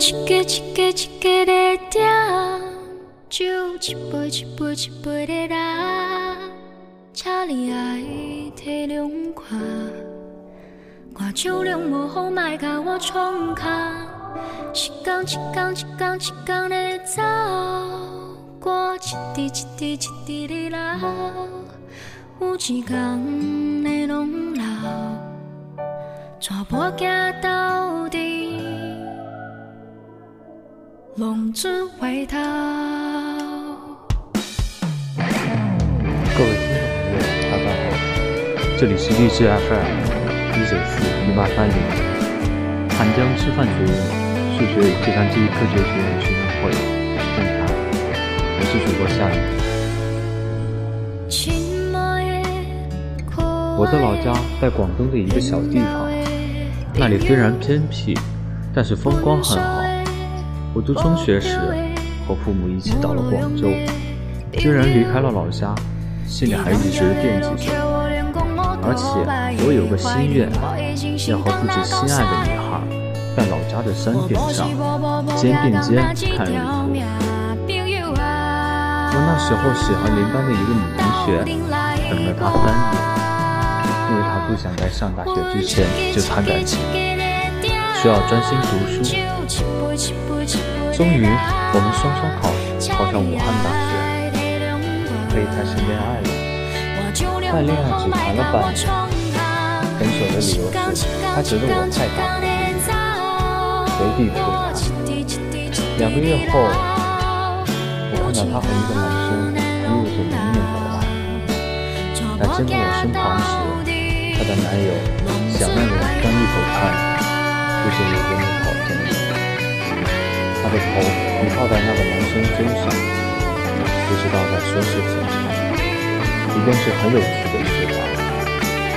一个一个一个在点，酒一杯一杯一杯在拉，请你爱体谅看，我酒量无好，莫甲我创卡，一天一天一天一天的走，歌一滴一滴一滴在流，有一天会拢老，全部行到底。龙之回头。各位听众朋友，大家好，这里是励志 FM 一九四一八三零，汉江师范学院数学与计算机科学学院学生会电台，我是主播夏雨。我的老家在广东的一个小地方，那里虽然偏僻，但是风光很好。我读中学时，和父母一起到了广州。虽然离开了老家，心里还一直惦记着。而且我有个心愿，要和自己心爱的女孩，在老家的山顶上肩并肩看日出。我那时候喜欢邻班的一个女同学，等了她三年，因为她不想在上大学之前就谈感情，需要专心读书。终于，我们双双考考上武汉大学，可以开始恋爱了。但恋爱只谈了半年，分手的理由是他觉得我太大方，随地吐痰。两个月后，我看到他和一个男生一路走迎面走来，在经过我身旁时，她的男友想让我翻一头看，不知有多么讨厌。他的头倚靠在那个男生肩上，不知道在说些什么，一定是很有趣的事吧，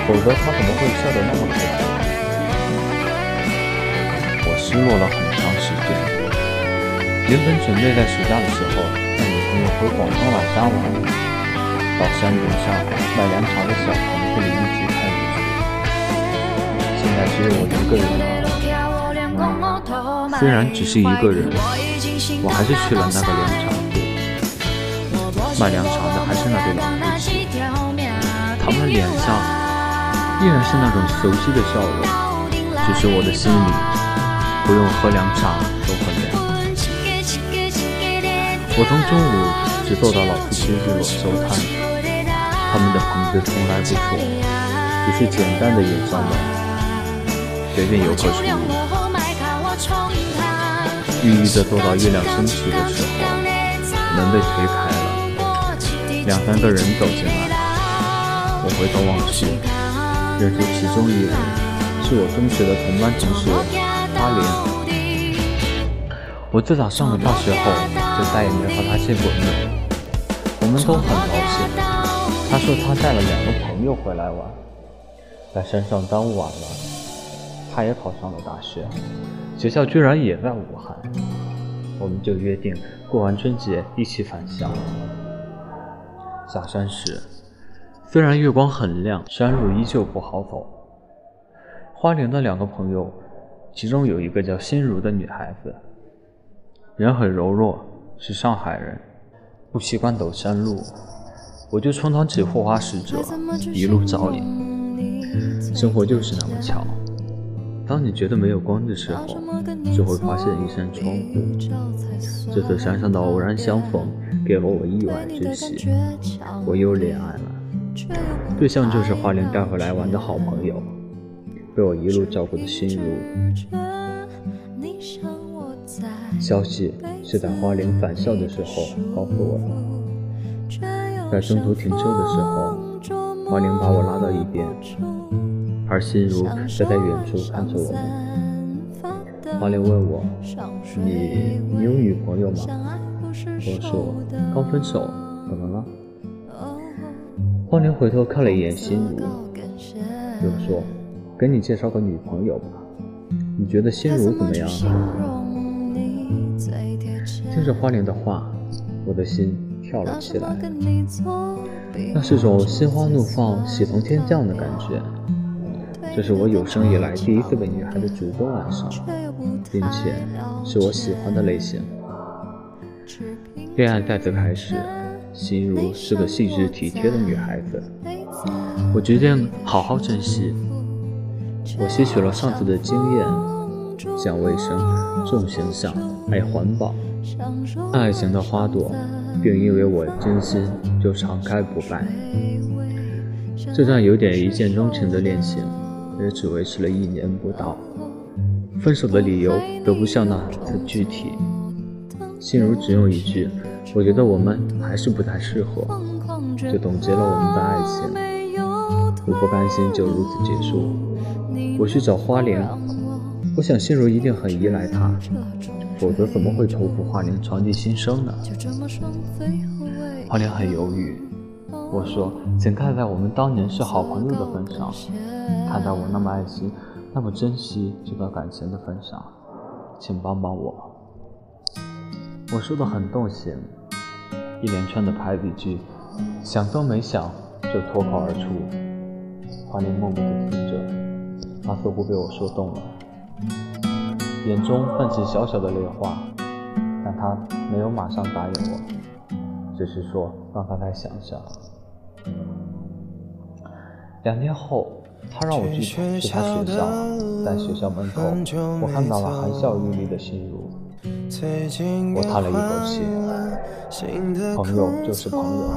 否则他怎么会笑得那么开心？我失落了很长时间。原本准备在暑假的时候带女朋友回广东老家玩，到山顶上买凉茶的小棚子里一起看日出。现在只有我一个人了。虽然只是一个人，我还是去了那个凉茶铺。卖凉茶的还是那对老夫妻，他们脸上依然是那种熟悉的笑容，只是我的心里不用喝凉茶都很凉。我从中午直坐到老夫妻日落收摊，他们的棚子从来不错，只是简单的演上门，随便游客出入。郁郁地坐到月亮升起的时候，门被推开了，两三个人走进来。我回头望去，认出其中一人是我中学的同班同学阿莲。我自打上了大学后，就再也没和他见过面。我们都很高兴。他说他带了两个朋友回来玩，在山上耽误晚了。他也考上了大学。学校居然也在武汉，我们就约定过完春节一起返乡。下山时，虽然月光很亮，山路依旧不好走。花莲的两个朋友，其中有一个叫心如的女孩子，人很柔弱，是上海人，不习惯走山路，我就充当起护花使者，一路照应。生活就是那么巧。当你觉得没有光的时候，就会发现一扇窗户。这次山上的偶然相逢，给了我意外之喜，我又恋爱了。对象就是花莲带回来玩的好朋友，被我一路照顾的心如。消息是在花莲返校的时候告诉我的，在中途停车的时候，花莲把我拉到一边。而心如则在远处看着我们。花莲问我：“你你有女朋友吗？”我说：“刚分手，怎么了？”花莲回头看了一眼心如，又说：“给你介绍个女朋友吧。你觉得心如怎么样？”听着花莲的话，我的心跳了起来，那是种心花怒放、喜从天降的感觉。这是我有生以来第一次被女孩子主动爱上，并且是我喜欢的类型。恋爱再次开始，心如是个细致体贴的女孩子，我决定好好珍惜。我吸取了上次的经验，讲卫生、重形象、爱环保。爱情的花朵，并因为我真心就常开不败。这段有点一见钟情的恋情，也只维持了一年不到。分手的理由都不像那次具体。心如只用一句“我觉得我们还是不太适合”，就总结了我们的爱情。我不甘心就如此结束，我去找花莲。我想心如一定很依赖他，否则怎么会托付花莲传递心声呢？花莲很犹豫。我说：“请看在我们当年是好朋友的份上，看在我那么爱惜、那么珍惜这段感情的份上，请帮帮我。”我说的很动情，一连串的排比句，想都没想就脱口而出。花莲默默地听着，他似乎被我说动了，眼中泛起小小的泪花，但他没有马上答应我，只是说让他再想想。两天后，他让我去去他学校，在学校门口，我看到了含笑欲滴的心如。我叹了一口气，朋友就是朋友，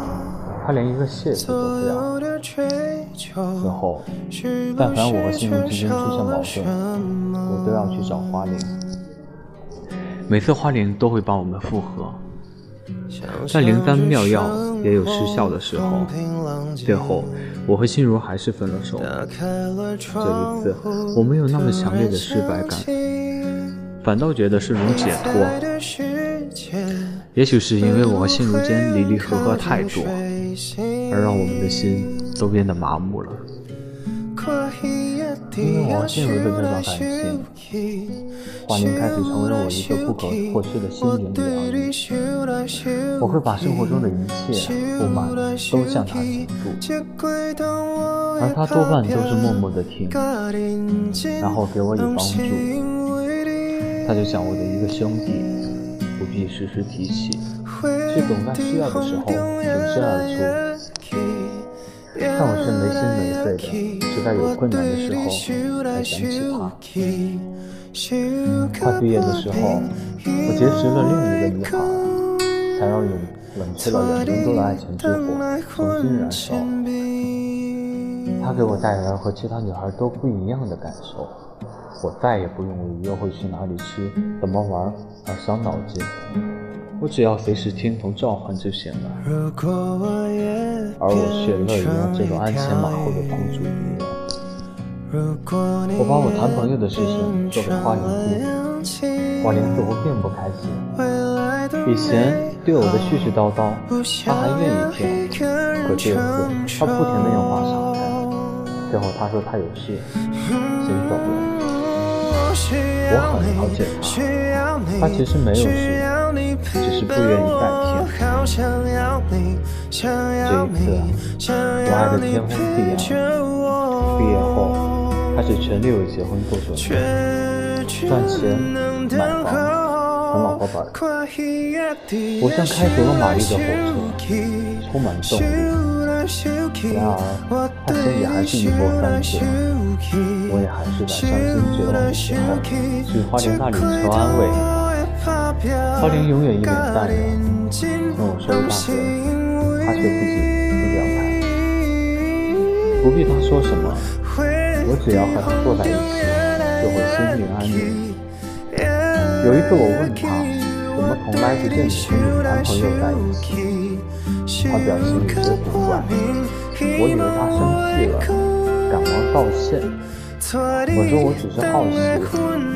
他连一个谢字都不要。此后，但凡我和心如之间出现矛盾，我都要去找花玲。每次花玲都会帮我们复合，但灵丹妙药也有失效的时候。最后，我和心如还是分了手。这一次，我没有那么强烈的失败感。反倒觉得是种解脱，也许是因为我和心如间离离合合太多，而让我们的心都变得麻木了。因为我和心如的这段感情，华宁开始成为了我一个不可或缺的心灵疗愈。我会把生活中的一切不满都向他倾诉，而他多半都是默默的听，然后给我以帮助。他就像我的一个兄弟，不必时时提起，却总在需要的时候挺身而出。但我却没心没肺的，直到有困难的时候才想起他。快毕业的时候，我结识了另一个女孩，才让冷冷却了两年多的爱情之火重新燃烧。她给我带来和其他女孩都不一样的感受。我再也不用为约会去哪里吃、怎么玩而伤脑筋，我只要随时听从召唤就行了。而我却乐于让这种鞍前马后的公主一样。我把我谈朋友的事情说给花灵听，花灵似乎并不开心。以前对我的絮絮叨叨，她还愿意听，可这次她不停地用话岔开。最后她说她有事，先走了。我很了解他，他其实没有事，只是不愿意再听。这一次，我爱的天荒地老，毕业后开始全力为结婚做准备，赚钱买房，和老婆玩。我像开足了马力的火车，充满动力。然而，他心里还是一波三折。我也还是在伤心绝望的时候，去花莲那里求安慰。花莲永远一脸淡然，听我说一大堆，他却自己不表态。不必他说什么，我只要和他坐在一起，就会心灵安宁。有一次我问他，怎么从来不见你和你男朋友在一起？他表情有些古怪，我以为他生气了，赶忙道歉。我说我只是好奇，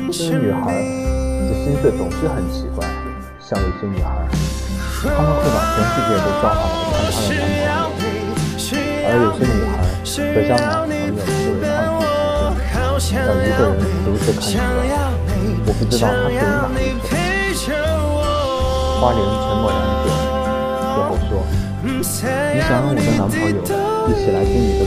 这些女孩的心思总是很奇怪，像有些女孩，她们会把全世界都召唤来看她的男朋友，而有些女孩则将男朋友视为抗拒之身，让一个人独自看着。我不知道她属于哪一种。花莲沉默良久。最后说：“你想让我的男朋友一起来听你的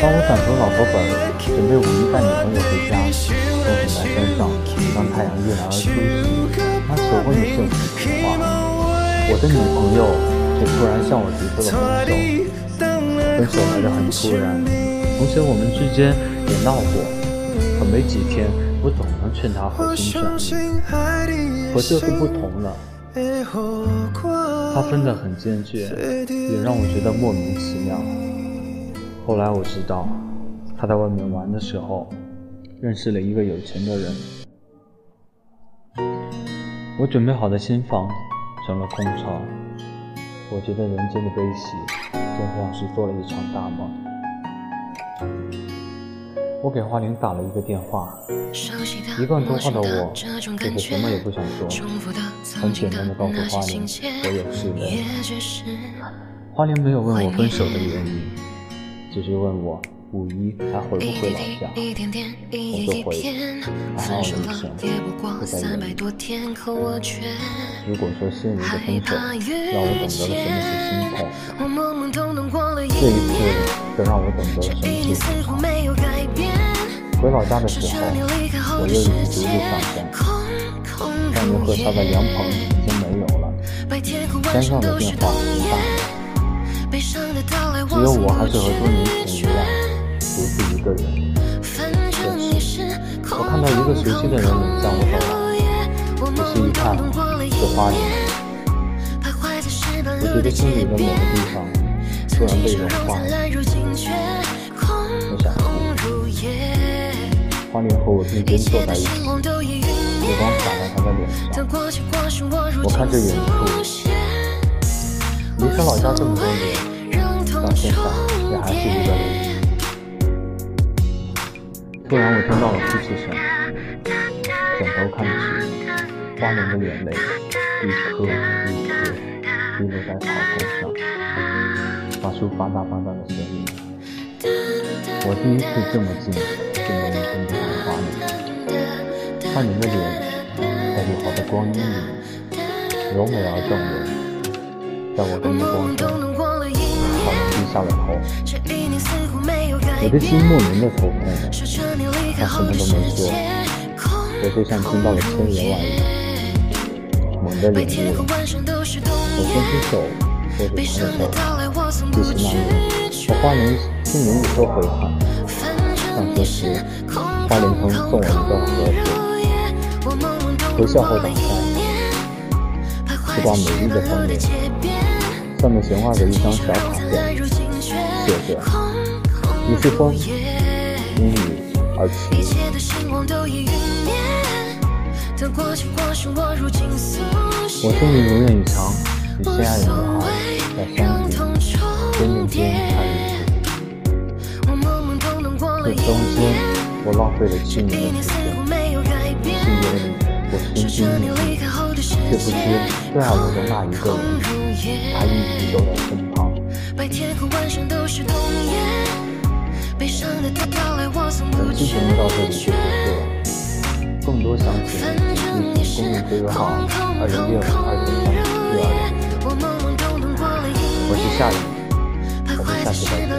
当我转出老婆本，准备五一带女朋友回家，从很大山上，当太阳跃然而出时，那求婚的盛情童话，我的女朋友却突然向我提出了分手。分手来得很突然，同时我们之间也闹过，可没几天，我总能劝她回心转意。可这次不同了。他分得很坚决，也让我觉得莫名其妙。后来我知道，他在外面玩的时候，认识了一个有钱的人。我准备好的新房成了空巢，我觉得人间的悲喜，就像是做了一场大梦。我给花玲打了一个电话，一贯多话的我，这次什么也不想说，很简单的告诉花玲我有事了。花玲没有问我分手的原因，只是问我五一还回不回老家。我就回，他哦了一声，不再言语。如果说心里的分手让我懂得了什么是心痛，这一次则让我懂得了什么是心痛。回老家的时候，我又一次独自上山。少年喝茶的凉棚已经没有了，山上的变化很大，只有我还是和多年前一样，独自一个人。这时，我看到一个熟悉的人迎向我走来，仔细一看，是花莲。我觉得心里的某个地方突然被融化了。花莲和我并肩坐在一起，月光洒在他的脸上。我看着远处，离开老家这么多年，到现在也还是一个人。突然，我听到了哭泣声，转头看去，花莲的眼泪一颗一颗滴落在草丛上，发出吧嗒吧嗒的声音。我第一次这么近，这么认真的看花莲，看你的脸，在绿化的光阴里，柔美而动人。在我的目光中，花莲低下了头。我的心莫名的头痛了，他什么都没说，我就像听到了千言万语，猛地领悟了。我伸出手握着他的手，记起那年，我花莲。心里有多悔恨。上学时，花莲曾送我一个盒子，回校后打开，是挂美丽的封面，上面悬挂着一张小卡片，写着“你是风，因你而起”。我心里如愿以偿，与心爱的女孩在山顶肩并肩看日出。这中间，我浪费了七年的时间。七年里，我寻寻觅觅，却不知最爱我的那一个人，他一直都在身旁。本期节目到这里就结束了，更多详情请咨询公众 QQ 号二零六二九三六二零。我是夏雨，我们下期再见。